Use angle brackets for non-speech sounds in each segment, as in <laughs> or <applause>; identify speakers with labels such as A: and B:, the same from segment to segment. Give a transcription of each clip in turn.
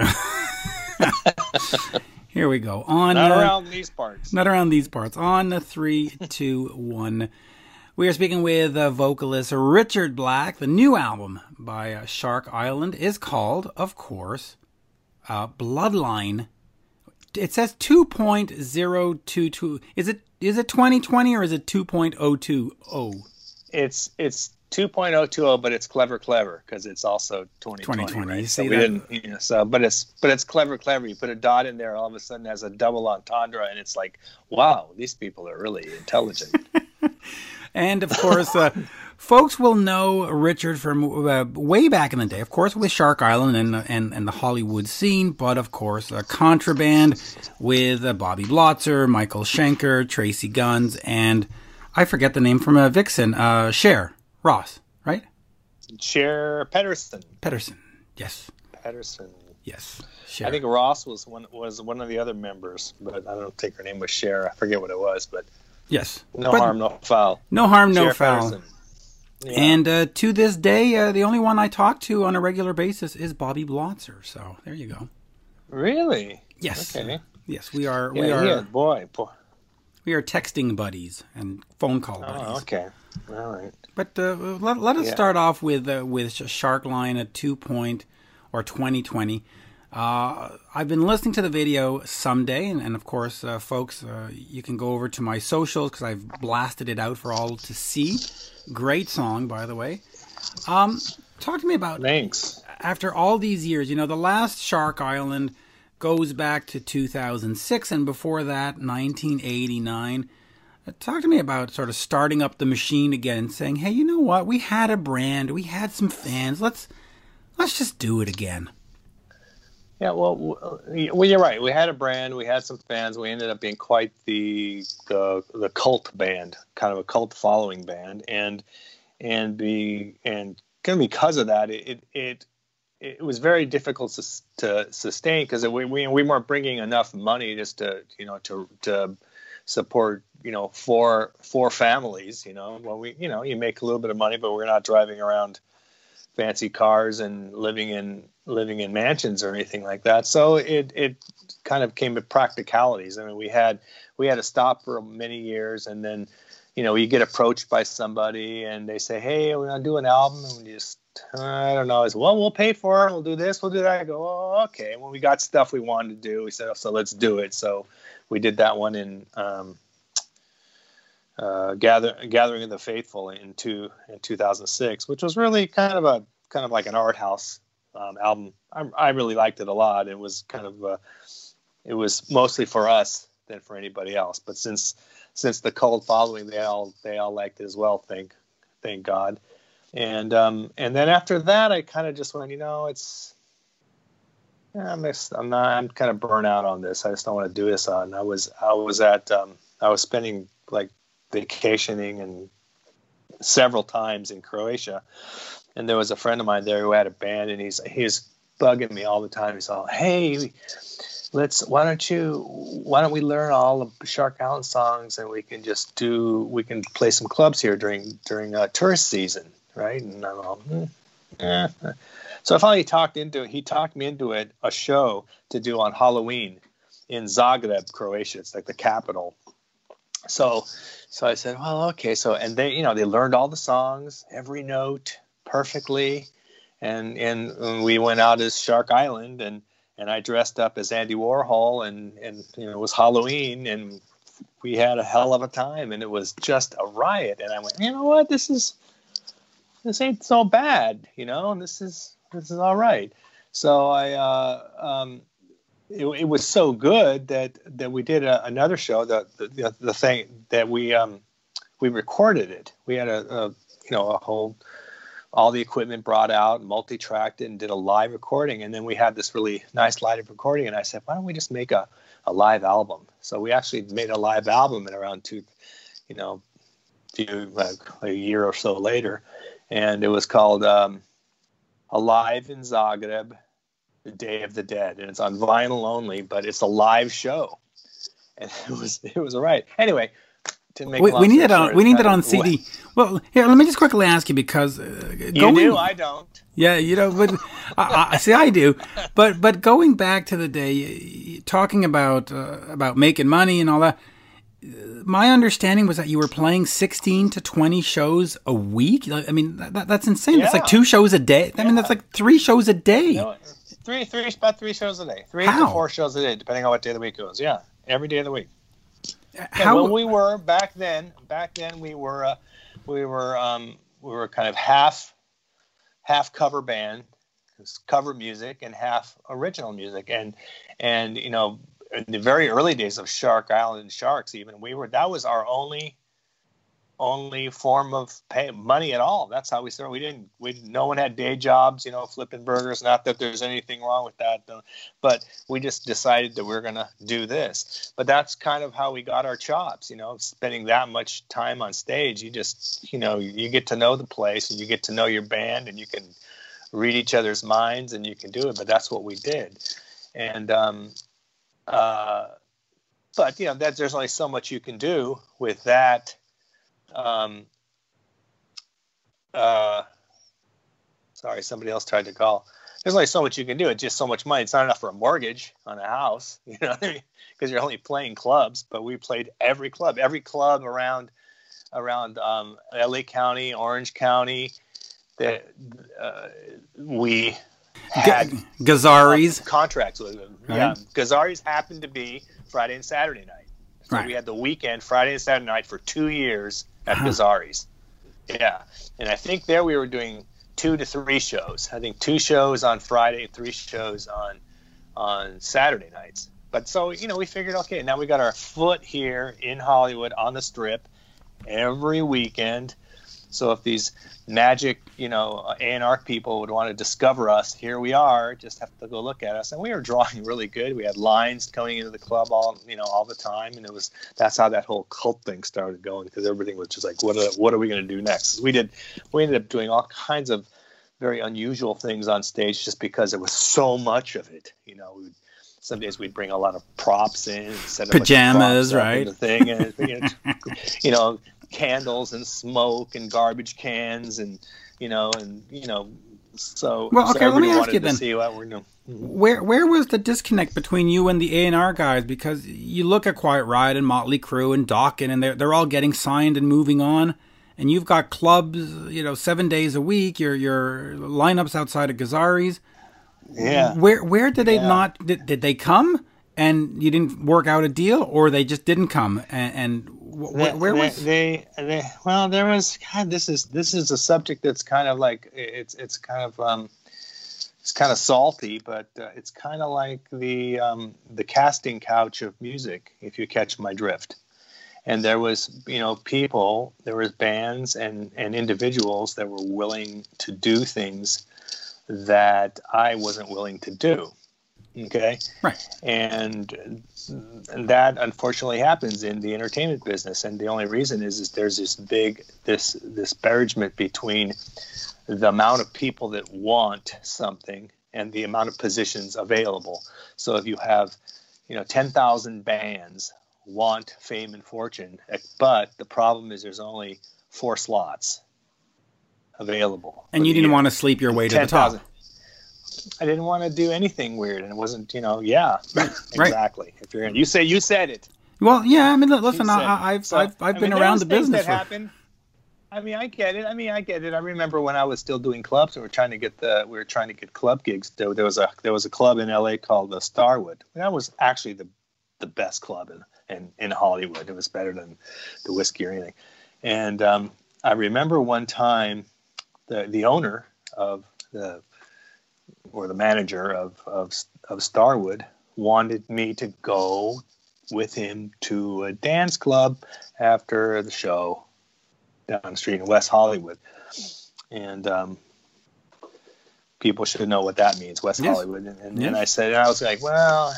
A: <laughs> Here we go. On
B: Not
A: uh,
B: around these parts.
A: not around these parts. On the three, <laughs> two, one. We are speaking with uh, vocalist Richard Black. The new album by uh, Shark Island is called, of course, uh, Bloodline. It says 2.022. Is it is it 2020 or is it 2.020?
B: It's it's 2.020, but it's clever, clever because it's also 2020.
A: 2020,
B: right?
A: you
B: So we
A: that?
B: didn't, you know, so but it's but it's clever, clever. You put a dot in there, all of a sudden has a double entendre, and it's like, wow, these people are really intelligent. <laughs>
A: And of course, uh, <laughs> folks will know Richard from uh, way back in the day, of course, with Shark Island and and, and the Hollywood scene, but of course, uh, Contraband with uh, Bobby Blotzer, Michael Schenker, Tracii Guns, and I forget the name from uh, Vixen, uh, Share Ross, right?
B: Share Pedersen,
A: Pedersen. Yes,
B: Pedersen.
A: yes. Share.
B: I think Ross was one was one of the other members, but I don't think her name was Share. I forget what it was, but
A: yes.
B: no
A: But
B: harm, no foul.
A: No harm, no foul.
B: Yeah.
A: And uh, to this day, uh, the only one I talk to on a regular basis is Bobby Blotzer. So there you go.
B: really,
A: Yes.
B: okay.
A: Yes, we are.
B: Yeah,
A: we are.
B: yeah, boy, boy.
A: We are texting buddies and phone call buddies.
B: Oh, okay. All right.
A: But uh, let, let us
B: Yeah.
A: start off with uh, with Shark Line at two point or twenty twenty. Uh, I've been listening to the video someday, and, and of course, uh, folks, uh, you can go over to my socials because I've blasted it out for all to see. Great song, by the way. Um, talk to me about
B: Thanks.
A: after all these years, you know, the last Shark Island goes back to 2006, and before that, 1989. Uh, Talk to me about sort of starting up the machine again and saying, "Hey, you know what? We had a brand, we had some fans. Let's let's just do it again."
B: Yeah, well, well, you're right. We had a brand, we had some fans. We ended up being quite the the, the cult band, kind of a cult following band, and and be and kind of because of that, it it it, it was very difficult to, to sustain because we, we we weren't bringing enough money just to you know to to support you know four four families. You know, well we you know you make a little bit of money, but we're not driving around fancy cars and living in living in mansions or anything like that. So it it kind of came to practicalities. I mean, we had we had to stop for many years, and then you know you get approached by somebody and they say, "Hey, we're gonna do an album," and we just I don't know. It's well, we'll pay for it. We'll do this. We'll do that. I go, oh, okay. When we got stuff we wanted to do, we said, oh, so let's do it. So we did that one in um, uh, gather gathering of the faithful in two in 2006, which was really kind of a kind of like an art house um, album. I, I really liked it a lot. It was kind of uh it was mostly for us than for anybody else. But since since the cult following, they all they all liked it as well. Thank thank God. And um, and then after that, I kind of just went, you know, it's yeah, I'm just, I'm not I'm kind of burnt out on this. I just don't want to do this on. I was I was at um, I was spending like vacationing and several times in Croatia, and there was a friend of mine there who had a band, and he's he's bugging me all the time. He's all, "Hey, let's why don't you why don't we learn all the Shark Island songs and we can just do we can play some clubs here during during uh, tourist season, right?" And I'm all, eh. So I finally talked into it. he talked me into it a show to do on Halloween in Zagreb, Croatia. It's like the capital. So so I said, well, okay. So and they, you know, they learned all the songs, every note perfectly, and and we went out as Shark Island, and and I dressed up as Andy Warhol, and and you know it was Halloween, and we had a hell of a time, and it was just a riot. And I went, you know what, this is this ain't so bad, you know, and this is this is all right. So I. Uh, um, it, it was so good that that we did a, another show the, the the thing that we um we recorded it we had a, a you know a whole all the equipment brought out multi-tracked it and did a live recording and then we had this really nice live recording and i said why don't we just make a, a live album so we actually made a live album in around two you know few like a year or so later and it was called um alive in zagreb the Day of the Dead, and it's on vinyl only, but it's a live show, and <laughs> it was it was all right. Anyway, to make.
A: We, we need it on. We need it on CD. Well, here, let me just quickly ask you because uh,
B: You
A: going,
B: do, I don't.
A: Yeah, you know, but I, I see. I do, but but going back to the day, talking about uh, about making money and all that. My understanding was that you were playing sixteen to twenty shows a week. I mean, that, that's insane. That's like two shows a day. I mean, that's like three shows a day.
B: No, three, three, about three shows a day, three to four shows a day, depending on what day of the week it was. Yeah, every day of the week. Yeah,
A: How?
B: when we were back then, back then we were, uh, we were, um, we were kind of half, half cover band, cover music, and half original music, and and you know, in the very early days of Shark Island Sharks, even we were that was our only, only form of pay money at all. That's how we started. We didn't, we no one had day jobs, you know, flipping burgers. Not that there's anything wrong with that, though, but we just decided that we are gonna do this. But that's kind of how we got our chops, you know, spending that much time on stage. You just, you know, you get to know the place and you get to know your band and you can read each other's minds and you can do it. But that's what we did, and um, uh, but you know, that there's only so much you can do with that um, uh, sorry, somebody else tried to call. There's only so much you can do. It's just so much money. It's not enough for a mortgage on a house, <laughs> you know, because you're only playing clubs. But we played every club, every club around around um, LA County, Orange County. That uh, we had
A: G- Gazzari's.
B: contracts with them.
A: Right.
B: Yeah, Gazzari's happened to be Friday and Saturday night. So
A: Right.
B: we had the weekend, Friday and Saturday night for two years at
A: Huh.
B: Gazzari's. Yeah, and I think there we were doing two to three shows. I think two shows on Friday, three shows on on Saturday nights. But so you know, we figured, okay, now we got our foot here in Hollywood on the Strip every weekend. So if these magic, you know, A and R people would want to discover us, here we are. Just have to go look at us, and we were drawing <laughs> really good. We had lines coming into the club all, you know, all the time, and it was that's how that whole cult thing started going because everything was just like, what are what are we going to do next? We did, we ended up doing all kinds of very unusual things on stage just because there was so much of it. You know, we would, some days we'd bring a lot of props in, set of
A: Pajamas, right?
B: The thing, and you know, <laughs> you know, candles and smoke and garbage cans and you know and you know so
A: Well,
B: so
A: okay, let me ask you then.
B: see what we're doing.
A: Where where was the disconnect between you and the A and R guys? Because you look at Quiet Riot and Motley Crue and Dokken, and they're they're all getting signed and moving on, and you've got clubs, you know, seven days a week. Your your lineups outside of Gazzari's.
B: Yeah.
A: Where where did they
B: Yeah.
A: not? Did, did they come and you didn't work out a deal, or they just didn't come? And, and wh-
B: They-
A: wh- where
B: they,
A: was?
B: they, they well there was God this is this is a subject that's kind of like it's it's kind of um it's kind of salty but uh, it's kind of like the um the casting couch of music if you catch my drift and there was you know people there was bands and and individuals that were willing to do things that I wasn't willing to do okay
A: Right.
B: and that unfortunately happens in the entertainment business and the only reason is is there's this big this disparagement between the amount of people that want something and the amount of positions available so if you have you know 10,000 bands want fame and fortune eh, but the problem is there's only four slots available
A: And you didn't
B: year.
A: want to sleep your way to the
B: 10,000.
A: top.
B: I didn't want to do anything weird, and it wasn't, you know, yeah, <laughs>
A: Right.
B: exactly. If you're, in, you say you said it.
A: Well, yeah. I mean, listen, I, I've,
B: So,
A: I've I've
B: I
A: been
B: mean,
A: around the business
B: that
A: for.
B: I mean, I get it. I mean, I get it. I remember when I was still doing clubs, and we are trying to get the we were trying to get club gigs. There, there was a there was a club in L.A. called the Starwood. That was actually the the best club in in, in Hollywood. It was better than the Whisky or anything. And um, I remember one time the the owner of the or the manager of of of Starwood wanted me to go with him to a dance club after the show down the street in West Hollywood. And um, people should know what that means, West
A: Yes.
B: Hollywood. And, and,
A: Yes.
B: and I said, and I was like, well,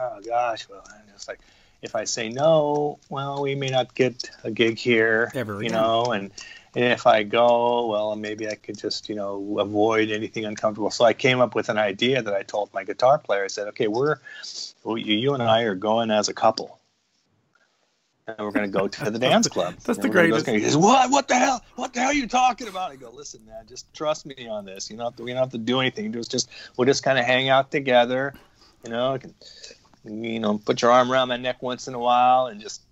B: oh gosh, well, and it's like, if I say no, well, we may not get a gig here,
A: Ever
B: you
A: again.
B: know, and and if I go, well, maybe I could just, you know, avoid anything uncomfortable. So I came up with an idea that I told my guitar player. I said, okay, we're, you, you and I are going as a couple. and we're going to <laughs> go to the dance club.
A: That's the
B: we're go-
A: greatest.
B: He says, "What? What the hell? What the hell are you talking about?" I go, "Listen, man, just trust me on this. You to. We don't have to do anything. Just, just we'll just kind of hang out together. You know, you know, put your arm around my neck once in a while and just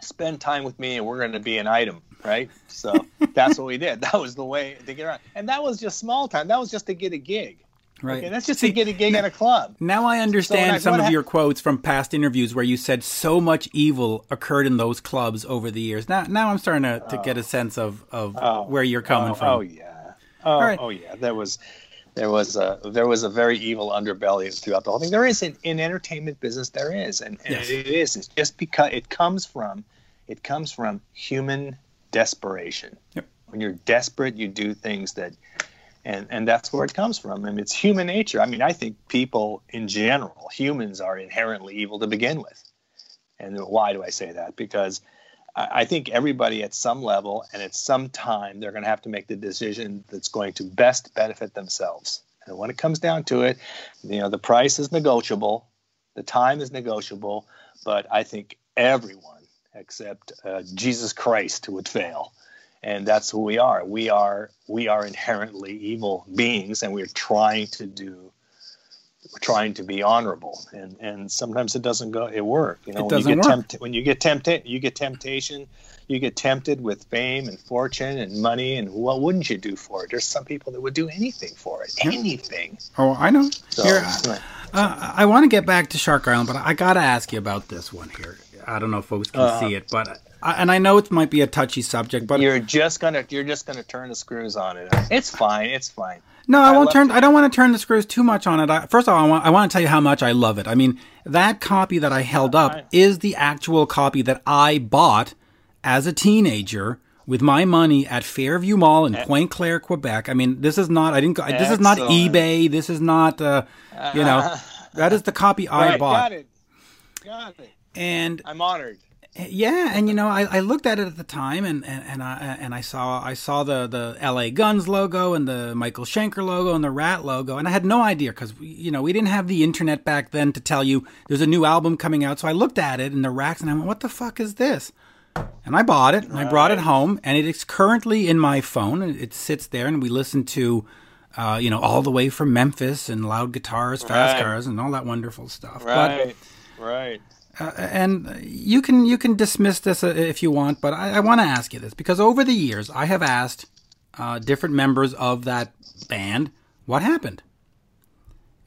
B: spend time with me, and we're going to be an item." Right, so that's what we did. That was the way to get around, and that was just small time. That was just to get a gig.
A: Right.
B: Okay, that's just
A: See,
B: to get a gig at a club.
A: Now I understand
B: So I-
A: some of
B: hap-
A: your quotes from past interviews where you said so much evil occurred in those clubs over the years. Now, now I'm starting to, to get a oh. sense of, of
B: Oh,
A: where you're coming
B: oh, oh
A: from.
B: Oh yeah. Oh,
A: right.
B: oh yeah. There was there was a there was a very evil underbelly throughout the whole thing. There is in, in entertainment business. There is, and, and
A: Yes.
B: it is. It's just because it comes from it comes from human desperation.
A: Yep.
B: When you're desperate, you do things that. And, and that's where it comes from. Mean, it's human nature. I mean, I think people in general, humans are inherently evil to begin with. And why do I say that? Because I I think everybody at some level and at some time they're going to have to make the decision that's going to best benefit themselves. And when it comes down to it, you know, the price is negotiable, the time is negotiable, but I think everyone except uh, Jesus Christ would fail. And that's who we are. We are we are inherently evil beings, and we're trying to do we're trying to be honorable and and sometimes it doesn't go it work you know when you get tempted when you get tempted you get temptation you get tempted with fame and fortune and money and what wouldn't you do for it there's some people that would do anything for it anything
A: Oh, I know.
B: so
A: Here, uh, I want to get back to Shark Island, but I got to ask you about this one here. I don't know if folks can
B: Uh,
A: see it, but I, and I know it might be a touchy subject, but
B: you're just gonna you're just gonna turn the screws on it it's fine it's fine
A: No, I,
B: I
A: won't turn.
B: to-
A: I don't want to turn the screws too much on it. I, first of all, I want, I want to tell you how much I love it. I mean, that copy that I held up is the actual copy that I bought as a teenager with my money at Fairview Mall in Pointe Claire, Quebec. I mean, this is not. I didn't. go This is not eBay. This is not. Uh, you know, <laughs> that is the copy I
B: right,
A: bought.
B: got it got it
A: And
B: i'm honored
A: yeah, and you know, I, I looked at it at the time, and, and, and I and I saw I saw the the L.A. Guns logo and the Michael Schenker logo and the Ratt logo, and I had no idea because you know we didn't have the internet back then to tell you there's a new album coming out. So I looked at it in the racks, and I went, "What the fuck is this?" And I bought it, and I brought it home, and it is currently in my phone, and it sits there, and we listen to. Uh, you know, all the way from Memphis and loud guitars, fast
B: Right.
A: cars, and all that wonderful stuff. But
B: right right
A: uh, and you can you can dismiss this uh, if you want, but I, I want to ask you this because over the years I have asked uh, different members of that band what happened,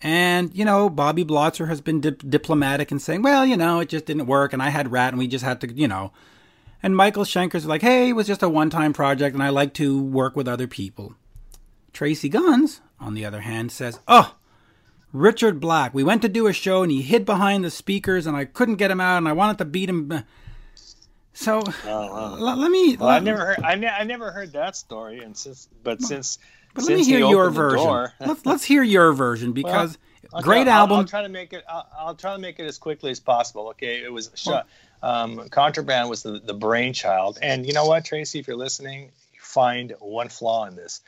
A: and you know Bobby Blotzer has been dip- diplomatic in saying, well, you know, it just didn't work, and I had Ratt, and we just had to, you know, and Michael Schenker's like, hey, it was just a one-time project, and I like to work with other people. Tracii Guns, on the other hand, says, oh. Richard Black. We went to do a show and he hid behind the speakers and I couldn't get him out and I wanted to beat him. So
B: Oh,
A: l- let me.
B: Well, I never heard. I, ne- I never heard that story, and since but since
A: but let me
B: since
A: hear
B: he
A: your version.
B: door- <laughs>
A: let's let's hear your version because
B: I'll
A: great
B: try, I'll-
A: album.
B: I'll, try to make it. I'll, I'll try to make it as quickly as possible. Okay, it was. Um, Contraband was the, the brainchild, and you know what, Tracii, if you're listening, you find one flaw in this,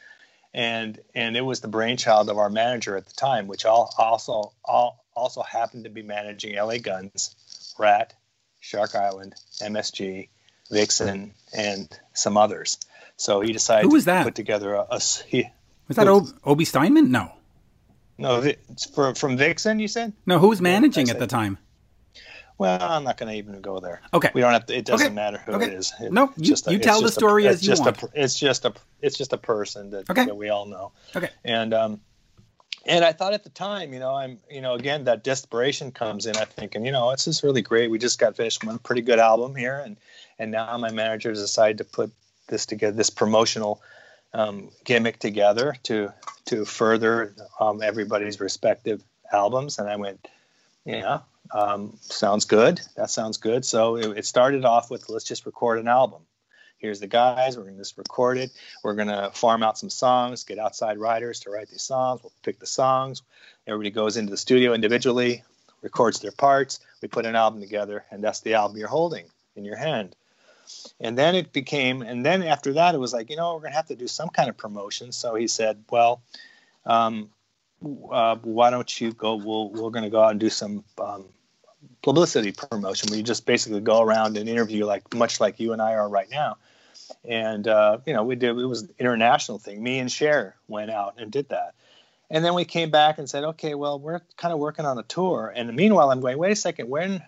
B: and and it was the brainchild of our manager at the time, which all, also all, also happened to be managing LA Guns, Ratt, Shark Island, MSG, Vixen, and some others. So he decided
A: Who was
B: to
A: that?
B: put together a, a he,
A: was that Ob- Obi Steinman? No,
B: no for, from Vixen. You said.
A: no. Who was managing at the time?
B: Well, I'm not going to even go there.
A: Okay.
B: We don't have to. It doesn't
A: Okay.
B: matter who
A: Okay.
B: it is. It-
A: No, you-
B: just a-
A: you
B: it's
A: tell the
B: just a-
A: story as
B: it's
A: you
B: just
A: want.
B: A, it's just a. It's just a person that,
A: Okay.
B: that we all know.
A: Okay.
B: And um, and I thought at the time, you know, I'm, you know, again that desperation comes in. I think, and you know, this is really great. We just got finished one pretty good album here, and and now my manager decided to put this together, this promotional um, gimmick together to to further um, everybody's respective albums. And I went, yeah, um, sounds good. That sounds good. So it, it started off with let's just record an album. Here's the guys. We're going to just record it. We're going to farm out some songs, get outside writers to write these songs. We'll pick the songs. Everybody goes into the studio individually, records their parts. We put an album together, and that's the album you're holding in your hand. And then it became, and then after that, it was like, you know, we're going to have to do some kind of promotion. So he said, well, um, uh, why don't you go? We'll, we're going to go out and do some um, publicity promotion where you just basically go around and interview like much like you and I are right now. And uh, you know, we did it was an international thing. Me and Share went out and did that. And then we came back and said, okay, well, we're kind of working on a tour. And meanwhile, I'm going, wait a second, when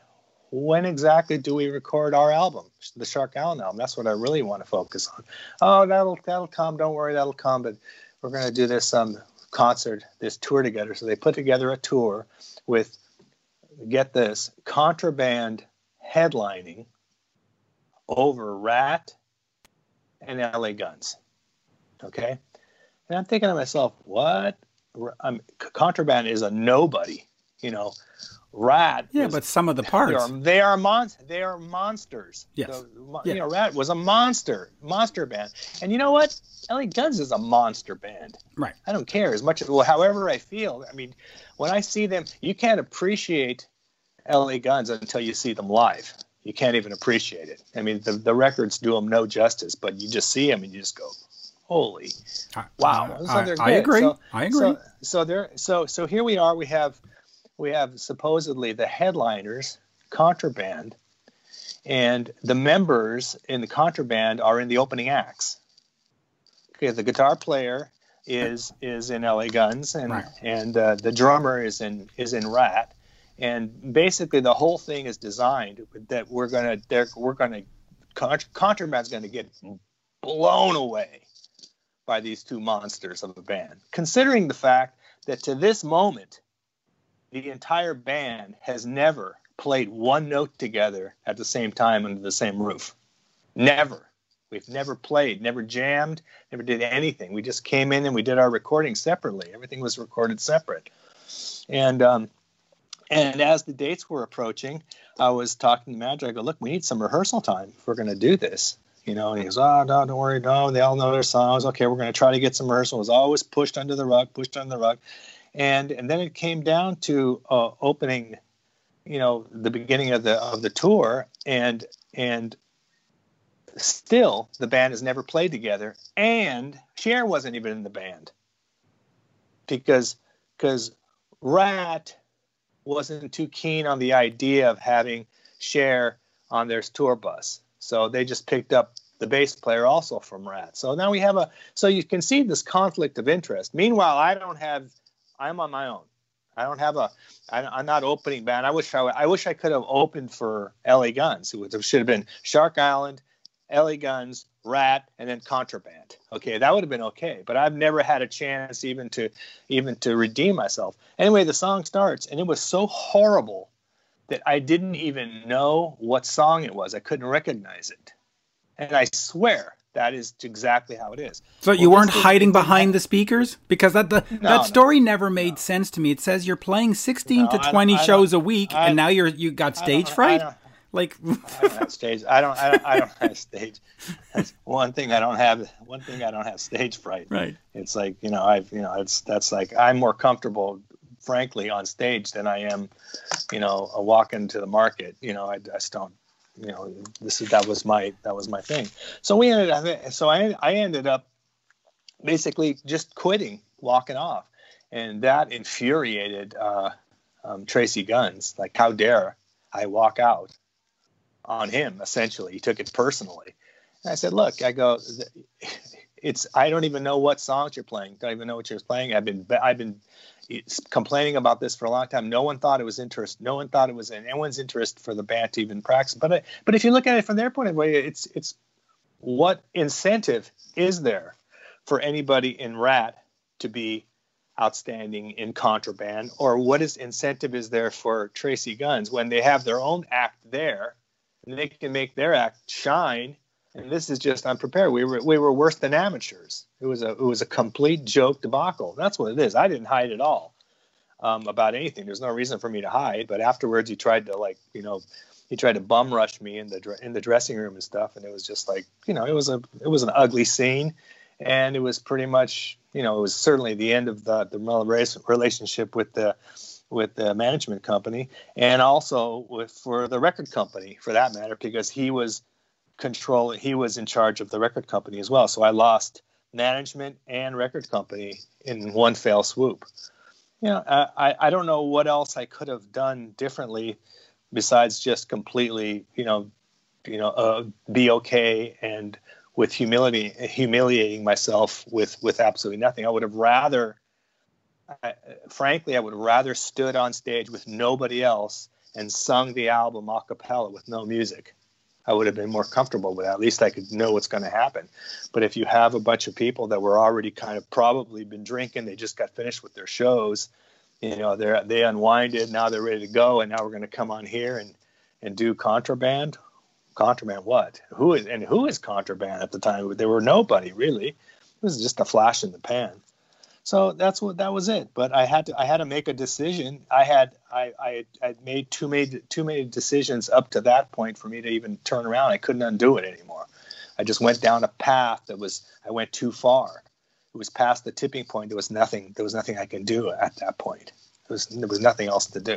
B: when exactly do we record our album, the Shark Island album? That's what I really want to focus on. Oh, that'll that'll come. Don't worry, that'll come. But we're going to do this um, concert, this tour together. So they put together a tour with, get this, contraband headlining over Ratt and LA Guns. Okay. And I'm thinking to myself, what? I'm, contraband is a nobody, you know. Ratt.
A: Yeah, was, but some of the parts.
B: They are, they are, mon- they are monsters.
A: Yes.
B: So, yeah. You know, Ratt was a monster, monster band. And you know what? LA Guns is a monster band.
A: Right.
B: I don't care as much as, well, however I feel. I mean, when I see them, you can't appreciate LA Guns until you see them live. You can't even appreciate it. I mean, the, the records do them no justice, but you just see them and you just go, holy, wow.
A: I, I, I agree. So, I agree.
B: So, so there, so, so here we are. We have, we have supposedly the headliners, contraband, and the members in the contraband are in the opening acts. Okay, the guitar player is is in LA Guns, and right. and uh, the drummer is in is in Ratt, and basically the whole thing is designed that we're gonna we're gonna contraband's gonna get blown away by these two monsters of a band. Considering the fact that to this moment the entire band has never played one note together at the same time under the same roof. Never. We've never played, never jammed, never did anything. We just came in and we did our recording separately. Everything was recorded separate. And um, and as the dates were approaching, I was talking to Magic. I go, look, we need some rehearsal time if we're going to do this. You know, and he goes, oh, no, don't worry. No, they all know their songs. Okay, we're going to try to get some rehearsal. It was always pushed under the rug, pushed under the rug and and then it came down to uh, opening, you know, the beginning of the of the tour, and and still the band has never played together, and Share wasn't even in the band because because Ratt wasn't too keen on the idea of having Share on their tour bus, so they just picked up the bass player also from Ratt. So now we have a so you can see this conflict of interest. Meanwhile, I don't have I'm on my own. I don't have a. I, I'm not opening band. I wish I. I wish I could have opened for L.A. Guns. It should have been Shark Island, L.A. Guns, Ratt, and then Contraband. Okay, that would have been okay. But I've never had a chance even to, even to redeem myself. Anyway, the song starts, and it was so horrible that I didn't even know what song it was. I couldn't recognize it, and I swear that is exactly how it is.
A: So well, you weren't hiding behind the speakers because that the, no, that story no, never made no. sense to me. It says you're playing 16 to 20 shows a week, I, and now you're you got stage fright. Like
B: I don't have stage. I don't. I don't, I don't have stage. That's one thing I don't have. One thing I don't have stage fright.
A: Right.
B: It's like you know I've you know it's that's like I'm more comfortable, frankly, on stage than I am, you know, walking to the market. You know I, I just don't you know this is that was my that was my thing. So we ended up so i i ended up basically just quitting walking off. And that infuriated uh, um, tracii guns. Like how dare i walk out on him essentially. He took it personally. And i said look i go <laughs> it's i don't even know what songs you're playing. Don't even know what you're playing. I've been i've been complaining about this for a long time. No one thought it was interest. No one thought it was in anyone's interest for the band to even practice. But but if you look at it from their point of view, it's it's what incentive is there for anybody in ratt to be outstanding in contraband, or what is incentive is there for Tracii Guns when they have their own act there, and they can make their act shine. And this is just unprepared. We were we were worse than amateurs. It was a it was a complete joke debacle. That's what it is. I didn't hide at all um, about anything. There's no reason for me to hide. But afterwards, he tried to like you know he tried to bum rush me in the in the dressing room and stuff, and it was just like you know it was a it was an ugly scene, and it was pretty much you know it was certainly the end of the the relationship with the with the management company and also with for the record company for that matter because he was controlling he was in charge of the record company as well so i lost management and record company in one fell swoop. You know, I, I don't know what else I could have done differently, besides just completely, you know, you know, uh, be okay and with humility, humiliating myself with with absolutely nothing. I would have rather, I, frankly, I would have rather stood on stage with nobody else and sung the album a cappella with no music. I would have been more comfortable with. At least I could know what's going to happen. But if you have a bunch of people that were already kind of probably been drinking, they just got finished with their shows, you know, they're they unwinded, now they're ready to go, and now we're going to come on here and and do contraband. Contraband what? Who is and who is contraband at the time? There were nobody really. It was just a flash in the pan. So that's what that was it. But I had to I had to make a decision. I had I I had made too many too many decisions up to that point for me to even turn around. I couldn't undo it anymore. I just went down a path that was I went too far. It was past the tipping point. There was nothing there was nothing I can do at that point. There was there was nothing else to do.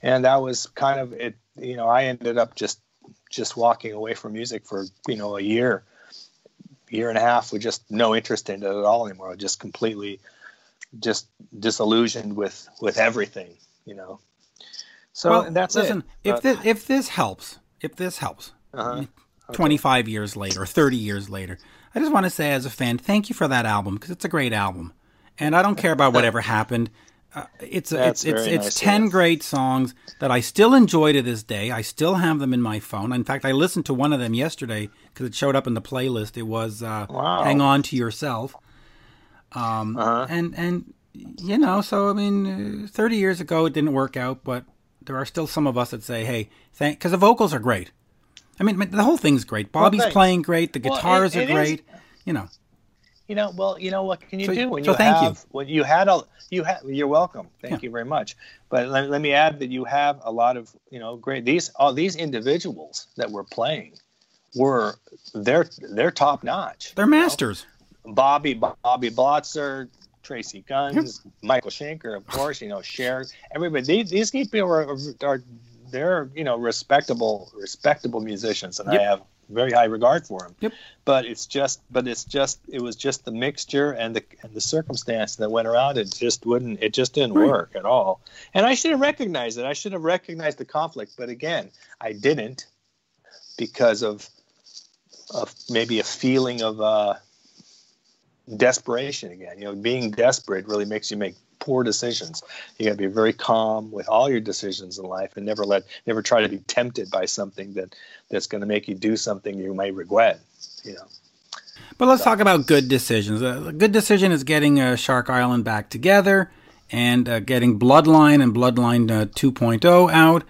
B: And that was kind of it you know, I ended up just just walking away from music for, you know, a year year and a half with just no interest in it at all anymore. Just completely just disillusioned with with everything, you know. So
A: well,
B: that's
A: listen,
B: it.
A: If this if this helps, if this helps,
B: uh-huh.
A: 25 years later, 30 years later, I just want to say as a fan, thank you for that album because it's a great album, and I don't care about whatever <laughs> happened. Uh, it's
B: That's
A: it's it's
B: very
A: it's ten great songs that I still enjoy to this day. I still have them in my phone. In fact, I listened to one of them yesterday because it showed up in the playlist. It was uh,
B: Wow.
A: "Hang On to Yourself," um,
B: Uh-huh.
A: and and you know, so I mean, uh, thirty years ago it didn't work out, but there are still some of us that say, "Hey, thank," because the vocals are great. I mean, the whole thing's great. Bobby's
B: thanks.
A: playing great. The
B: Well, it-
A: guitars
B: it
A: are
B: is-
A: great. You know,
B: You know, well, you know what can you
A: So-
B: do when
A: so
B: you
A: thank you.
B: when you had a you had you're welcome. Thank
A: Yeah.
B: you very much. But let, let me add that you have a lot of you know great these all these individuals that were playing were they're they're top notch.
A: they're
B: you know? Bobby Bobby Blotzer, Tracii Guns, Michael Schenker, of course. You know, Share. Everybody. These, these people are, are they're you know respectable respectable musicians, and
A: Yep.
B: I have very high regard for them.
A: Yep.
B: But it's just but it's just it was just the mixture and the and the circumstance that went around it just wouldn't it just didn't
A: Right.
B: work at all. And I should have recognized it. I should have recognized the conflict, but again, I didn't because of of maybe a feeling of uh, desperation again. You know, being desperate really makes you make poor decisions. You got to be very calm with all your decisions in life, and never let, never try to be tempted by something that that's going to make you do something you may regret. You know.
A: But let's talk about good decisions. A good decision is getting uh, Shark Island back together and uh, getting Bloodline and Bloodline uh, 2.0 out.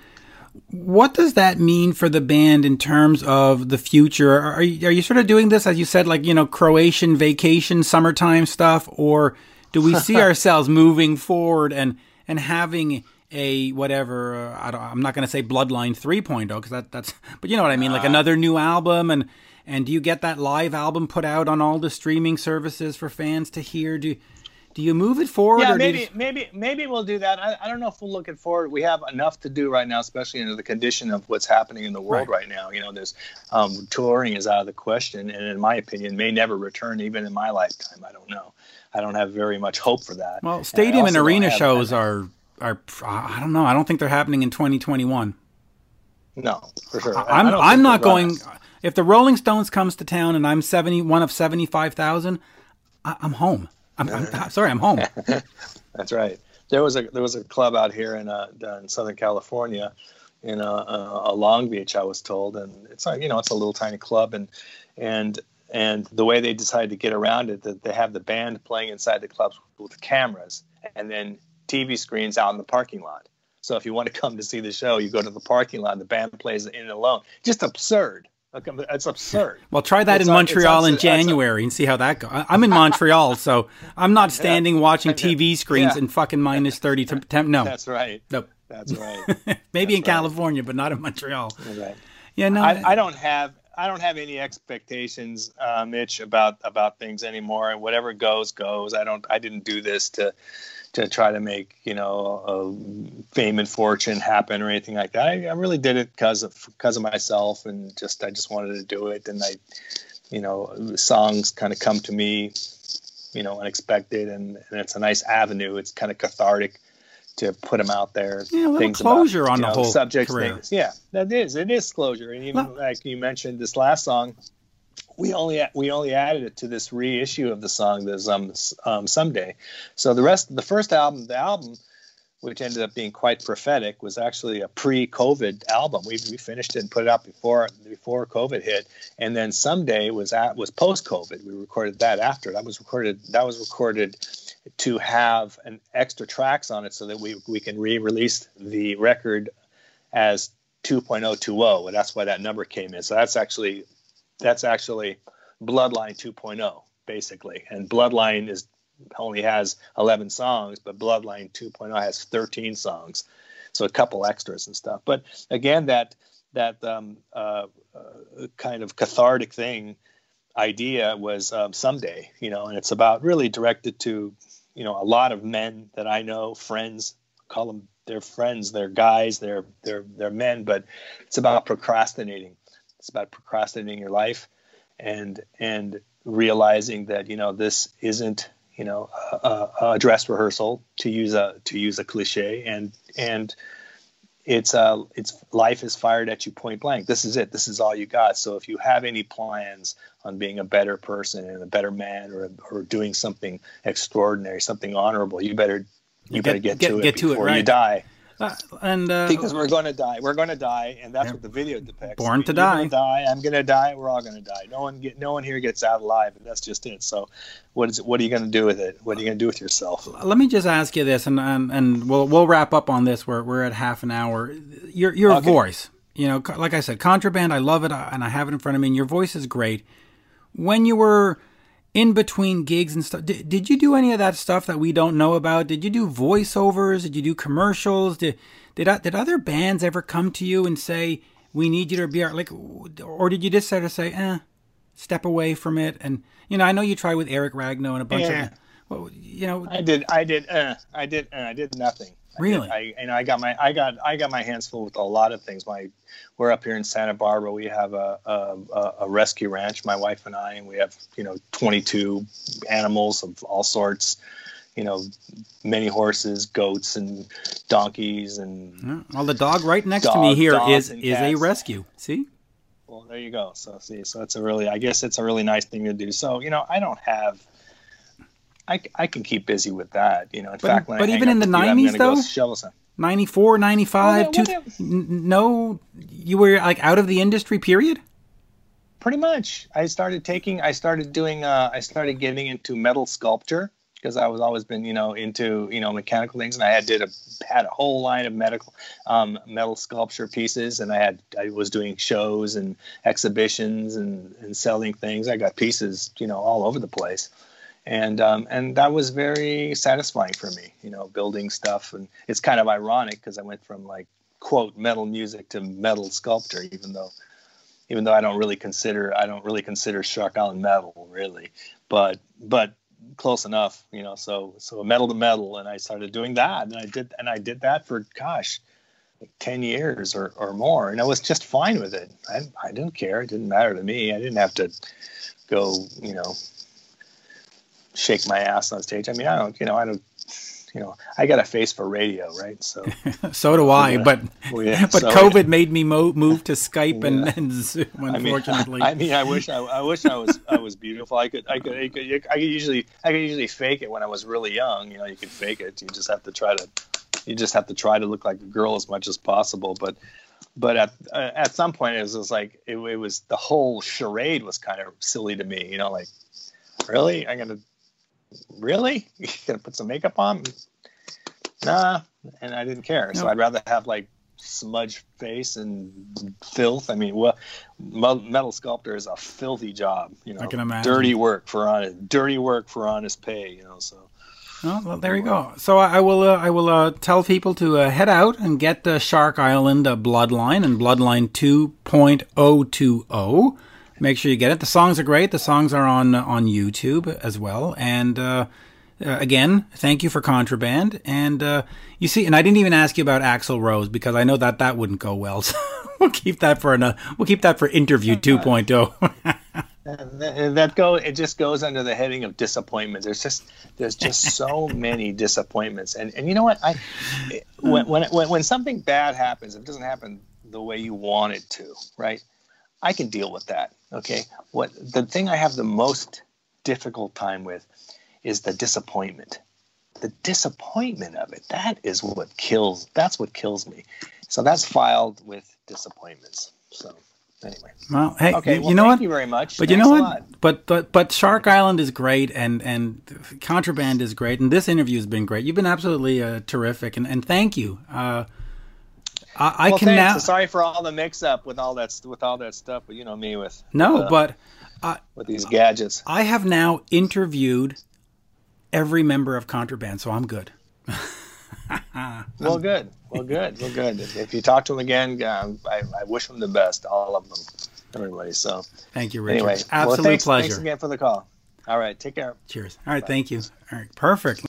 A: What does that mean for the band in terms of the future? Are you, are you sort of doing this, as you said, like, you know, Croatian vacation, summertime stuff? Or do we see <laughs> ourselves moving forward and, and having a whatever, uh, I don't, I'm not going to say Bloodline 3.0 because that, that's, but you know what I mean? Like another new album and, and do you get that live album put out on all the streaming services for fans to hear? Do do you move it forward?
B: Yeah,
A: or do you
B: maybe,
A: just-
B: maybe, maybe we'll do that. I, I don't know if we'll look it forward. We have enough to do right now, especially under the condition of what's happening in the world
A: Right.
B: right, now. You know, there's um, touring is out of the question, and in my opinion, may never return even in my lifetime. I don't know. I don't have very much hope for that.
A: well, stadium and
B: don't
A: arena shows are are I don't know. I don't think they're happening in 2021.
B: no for sure. I- I
A: I'm
B: don't
A: I'm not going.
B: gonna.
A: If the Rolling Stones comes to town and I'm 70 one of 75,000, I'm home. I'm, I'm sorry, I'm home. <laughs>
B: That's right. There was a there was a club out here in uh, in Southern California, in a, uh, Long Beach, I was told, and it's like you know it's a little tiny club, and and and the way they decided to get around it, that they have the band playing inside the clubs with cameras, and then TV screens out in the parking lot. So if you want to come to see the show, you go to the parking lot. The band plays in alone. Just absurd. Okay, It's absurd.
A: Well, try that
B: It's
A: in
B: on-
A: Montreal in January and see how that goes. I'm in Montreal, so I'm not <laughs> standing watching <laughs> TV screens
B: Yeah.
A: in fucking minus 30 <laughs> temp. temp no,
B: That's right.
A: Nope.
B: That's right.
A: Maybe in
B: That's right.
A: California, but not in Montreal.
B: Right.
A: Yeah, no.
B: I, I don't have I don't have any expectations, uh, Mitch, about about things anymore. And whatever goes goes. I don't. I didn't do this to to try to make you know fame and fortune happen or anything like that. I, I really did it because of because of myself and just I just wanted to do it. And I, you know, songs kind of come to me, you know, unexpected, and, and it's a nice avenue. It's kind of cathartic to put them out there.
A: Yeah, a little
B: things
A: closure
B: about,
A: on
B: you
A: the
B: know,
A: whole subject.
B: Things. Yeah, that is. It is closure, and even
A: Well-
B: like you mentioned, this last song, we only we only added it to this reissue of the song, that's um, um someday. So the rest, the first album, the album, which ended up being quite prophetic, was actually a pre-COVID album. We, we finished it and put it out before before COVID hit, and then someday was at was post-COVID. We recorded that after. That was recorded. That was recorded to have an extra tracks on it so that we we can re-release the record as 2.020 and that's why that number came in so that's actually that's actually bloodline 2.0 basically. And bloodline is only has 11 songs but bloodline 2.0 has 13 songs. So a couple extras and stuff. But again that that um, uh, uh, kind of cathartic thing idea was um, someday you know and it's about really directed to you know a lot of men that i know friends call them they're friends they're guys their their they're men but it's about procrastinating it's about procrastinating your life and and realizing that you know this isn't you know a, a dress rehearsal to use a to use a cliche. And and it's uh it's life is fired at you point blank. This is it. This is all you got. So if you have any plans on being a better person and a better man or or doing something extraordinary something honorable you better you
A: Get-
B: better get,
A: get-
B: to it
A: get to it,
B: before you die
A: Uh, and uh,
B: because we're going to die. We're going to die, and that's what the video depicts.
A: Born to
B: gonna
A: die.
B: die. I'm going to die. We're all going to die. No one get. No one here gets out alive, and that's just it. So, what is? What are you going to do with it? What are you going to do with yourself?
A: let me just ask you this, and and, and we'll we'll wrap up on this. We're we're at half an hour. Your your
B: Okay.
A: voice, you know, like I said, contraband. I love it, uh, and I have it in front of me. And your voice is great. When you were in between gigs and stuff, did, did you do any of that stuff that we don't know about? Did you do voiceovers? Did you do commercials? Did did did other bands ever come to you and say we need you to be our like, or did you just sort of say, eh, step away from it? And you know, I know you tried with Eric Ragno and a bunch
B: Yeah.
A: of, well, you know,
B: I did. I did. Uh, I did. Uh, I did nothing.
A: Really?
B: I and I got my. I got. I got my hands full with a lot of things. My. We're up here in Santa Barbara. We have a a, a, rescue ranch. My wife and I, and we have you know 22 animals of all sorts. You know, many horses, goats, and donkeys, and
A: Well, the dog right next to me here is
B: is
A: is a rescue. See,
B: Well, there you go. So see, so it's a really, I guess it's a really nice thing to do. So you know, I don't have, I, I can keep busy with that. You know, in
A: But-
B: fact, when
A: but
B: hang
A: even in the
B: with you, I'm
A: 90s
B: gonna go
A: though?
B: shovel some.
A: 94, 95,
B: Well,
A: two, n- no, you were like out of the industry. Period.
B: Pretty much, I started taking, I started doing, uh, I started getting into metal sculpture because I was always been, you know, into you know mechanical things, and I had did a had a whole line of medical um, metal sculpture pieces, and I had I was doing shows and exhibitions and and selling things. I got pieces, you know, all over the place, and um, and that was very satisfying for me, you know, building stuff. And it's kind of ironic because I went from like quote metal music to metal sculptor, even though even though I don't really consider I don't really consider Shark Island metal really, but but close enough, you know. So so metal to metal, and I started doing that, and I did and I did that for gosh, like ten years or, or more, and I was just fine with it. I I didn't care. It didn't matter to me. I didn't have to go, you know, shake my ass on stage. I mean, I don't, you know, I don't. You know, I got a face for radio, right? So, <laughs>
A: So do I,
B: Yeah.
A: but
B: Well, yeah,
A: but
B: so-
A: COVID made me mo- move to Skype and,
B: Yeah.
A: and Zoom.
B: I mean,
A: Unfortunately, <laughs>
B: I mean, I wish I, I wish I was I was beautiful. I could I could I could, I could usually I could usually fake it when I was really young. You know, you could fake it. You just have to try to you just have to try to look like a girl as much as possible. But but at uh, at some point it was just like it, it was the whole charade was kind of silly to me. You know, like really I'm gonna really <laughs> you gonna put some makeup on? Nah, and I didn't care. So I'd rather have like smudge face and filth. I mean, well, metal sculptor is a filthy job. You know,
A: I can imagine.
B: dirty work for honest, dirty work for honest pay. You know, so
A: Oh, well, there you go. So I, I will uh, I will uh, tell people to uh, head out and get the Shark Island uh, Bloodline and Bloodline 2.020. Make sure you get it. The songs are great. The songs are on on YouTube as well. And uh, uh, again, thank you for Contraband. And uh, you see, and I didn't even ask you about Axl Rose because I know that that wouldn't go well. <laughs> So we'll keep that for an, uh, we'll keep that for interview <laughs> oh. 2.0.
B: And that go it just goes under the heading of disappointment. There's just there's just so <laughs> many disappointments, and and you know what I when when when, when something bad happens, it doesn't happen the way you want it to, right? I can deal with that. Okay. What the thing I have the most difficult time with is the disappointment. The disappointment of it. That is what kills. That's what kills me. So that's filed with disappointments. So anyway.
A: Well, hey,
B: okay.
A: you,
B: Well,
A: you know
B: thank
A: what?
B: you very much.
A: But you know what? But but but Shark Island is great, and and Contraband is great, and this interview has been great. You've been absolutely uh, terrific, and and thank you. Uh, I, I
B: well,
A: can
B: thanks.
A: now.
B: Sorry for all the mix-up with all that with all that stuff, but you know me with
A: No,
B: uh,
A: but
B: with these gadgets.
A: I have now interviewed every member of Contraband, so I'm good. <laughs>
B: Well, good. Well, good. Well, good. If, if you talk to them again, um, I, I wish them the best, all of them, everybody. So
A: Thank you, Richard.
B: anyway,
A: Absolute
B: well, thanks,
A: pleasure.
B: Thanks again for the call. All right, take care.
A: Cheers. All right, thank you. All right, perfect.